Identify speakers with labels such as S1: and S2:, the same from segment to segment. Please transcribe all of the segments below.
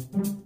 S1: thank you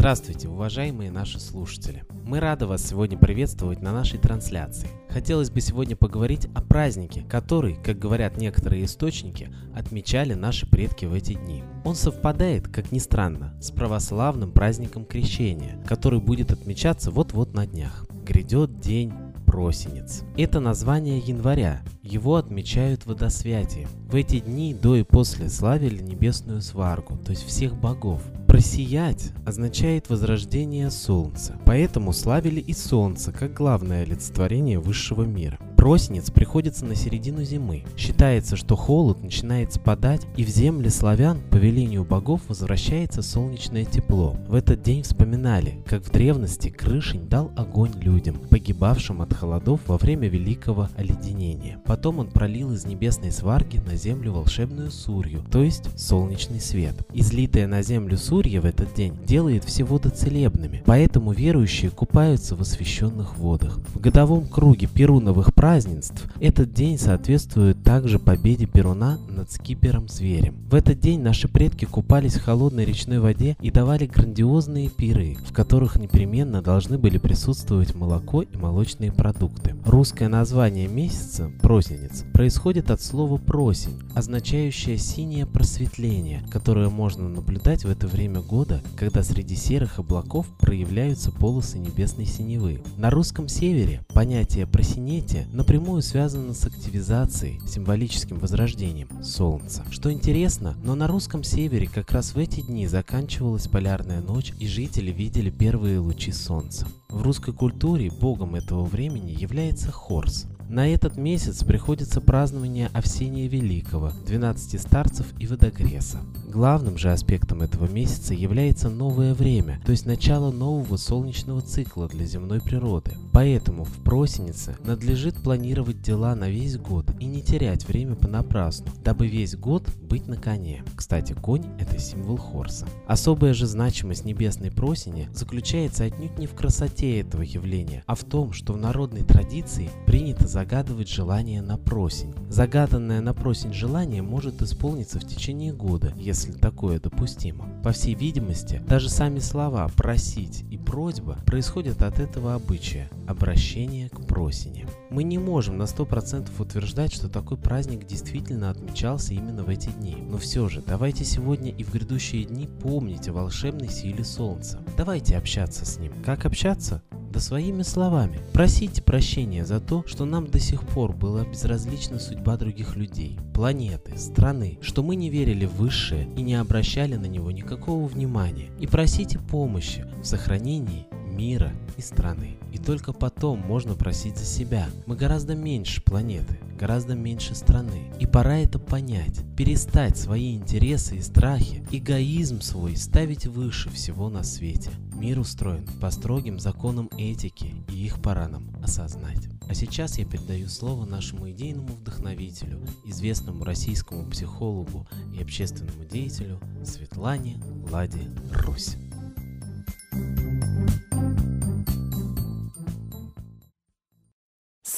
S1: Здравствуйте, уважаемые наши слушатели! Мы рады вас сегодня приветствовать на нашей трансляции. Хотелось бы сегодня поговорить о празднике, который, как говорят некоторые источники, отмечали наши предки в эти дни. Он совпадает, как ни странно, с православным праздником Крещения, который будет отмечаться вот-вот на днях. Грядет день Просенец. Это название января. Его отмечают в водосвятие. В эти дни до и после славили небесную сваргу, то есть всех богов. Просиять означает возрождение солнца, поэтому славили и солнце как главное олицетворение высшего мира. Просенец приходится на середину зимы. Считается, что холод начинает спадать, и в земле славян по велению богов возвращается солнечное тепло. В этот день вспоминали, как в древности Крышень дал огонь людям, погибавшим от холодов во время великого оледенения. Потом он пролил из небесной сварги на землю волшебную сурью, то есть солнечный свет. Излитая на землю сурья в этот день делает все воды целебными, поэтому верующие купаются в освященных водах. В годовом круге перуновых праздников празднеств. Этот день соответствует также победе Перуна над скипером-зверем. В этот день наши предки купались в холодной речной воде и давали грандиозные пиры, в которых непременно должны были присутствовать молоко и молочные продукты. Русское название месяца «просенец» происходит от слова «просень», означающее «синее просветление», которое можно наблюдать в это время года, когда среди серых облаков проявляются полосы небесной синевы. На русском севере понятие просинетия напрямую связано с активизацией, символическим возрождением Солнца. Что интересно, но на русском севере как раз в эти дни заканчивалась полярная ночь и жители видели первые лучи Солнца. В русской культуре богом этого времени является Хорс, на этот месяц приходится празднование Овсения Великого, 12 старцев и Водогреса. Главным же аспектом этого месяца является новое время, то есть начало нового солнечного цикла для земной природы. Поэтому в просенице надлежит планировать дела на весь год и не терять время понапрасну, дабы весь год быть на коне. Кстати, конь – это символ Хорса. Особая же значимость небесной просени заключается отнюдь не в красоте этого явления, а в том, что в народной традиции принято загадывать желание на просень. Загаданное на просень желание может исполниться в течение года, если такое допустимо. По всей видимости, даже сами слова «просить» и «просьба» происходят от этого обычая – обращения к просине. Мы не можем на 100% утверждать, что такой праздник действительно отмечался именно в эти дни. Но все же, давайте сегодня и в грядущие дни помнить о волшебной силе Солнца. Давайте общаться с ним. Как общаться? да своими словами. Просите прощения за то, что нам до сих пор была безразлична судьба других людей, планеты, страны, что мы не верили в высшее и не обращали на него никакого внимания. И просите помощи в сохранении мира и страны. И только потом можно просить за себя. Мы гораздо меньше планеты, гораздо меньше страны. И пора это понять. Перестать свои интересы и страхи, эгоизм свой ставить выше всего на свете. Мир устроен по строгим законам этики, и их пора нам осознать. А сейчас я передаю слово нашему идейному вдохновителю, известному российскому психологу и общественному деятелю Светлане Ладе Русь.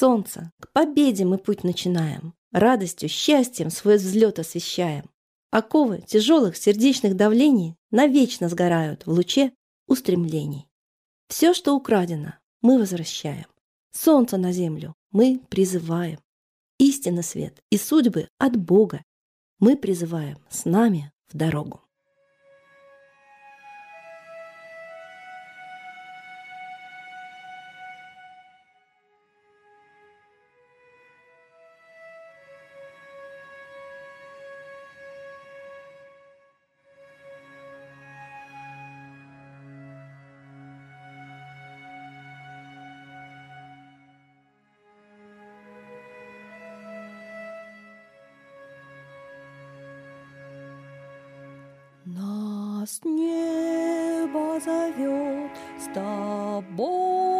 S2: Солнце, к победе мы путь начинаем, Радостью, счастьем свой взлет освещаем. Оковы тяжелых сердечных давлений навечно сгорают в луче устремлений. Все, что украдено, мы возвращаем. Солнце на землю мы призываем. Истинный свет и судьбы от Бога мы призываем с нами в дорогу.
S3: Нас небо зовет с тобою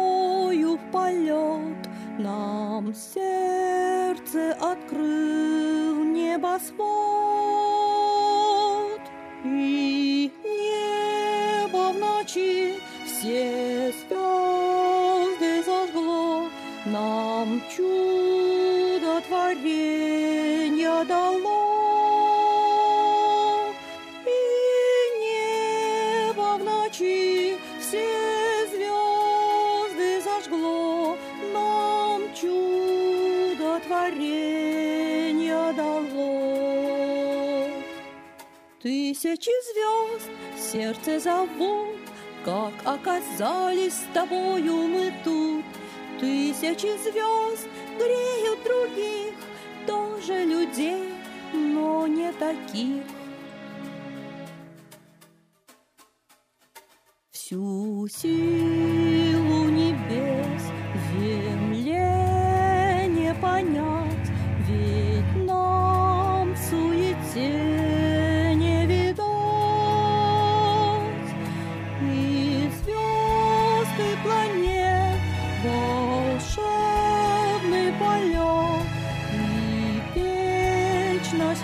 S3: в полет, Нам сердце открыл небосвод, И небо в свечи Тысячи звезд сердце зовут, как оказались с тобою мы тут. Тысячи звезд греют других, тоже людей, но не таких. Всю силу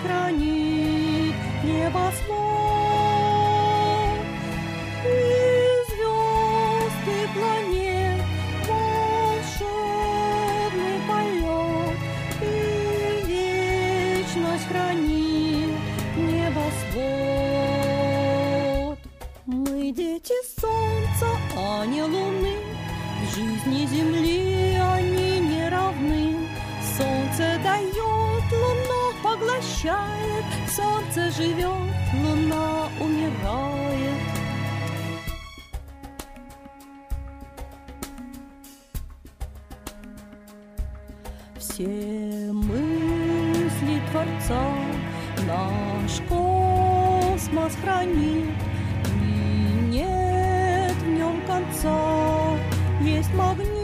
S3: хранит небосвод. И звезд, и планет волшебный полет, и вечность хранит небосвод. Живет, луна умирает. Все мысли Творца наш космос хранит, и нет в нем конца, есть магнит.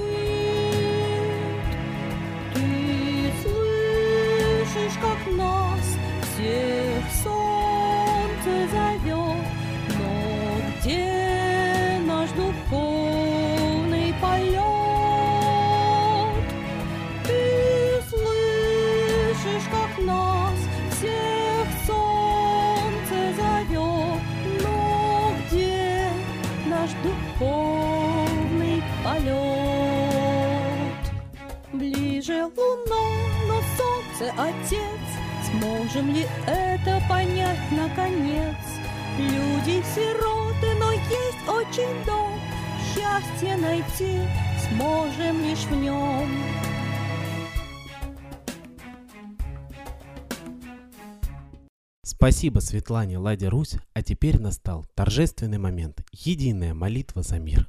S3: Отец, сможем ли это понять наконец? Люди сироты, но есть очень дом, счастье найти сможем лишь в нем.
S1: Спасибо Светлане Ладе Русь, а теперь настал торжественный момент – единая молитва за мир.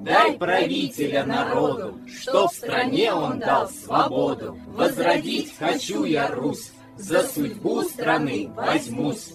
S4: Дай правителя народу, Что в стране он дал свободу. Возродить хочу я Русь, За судьбу страны возьмусь.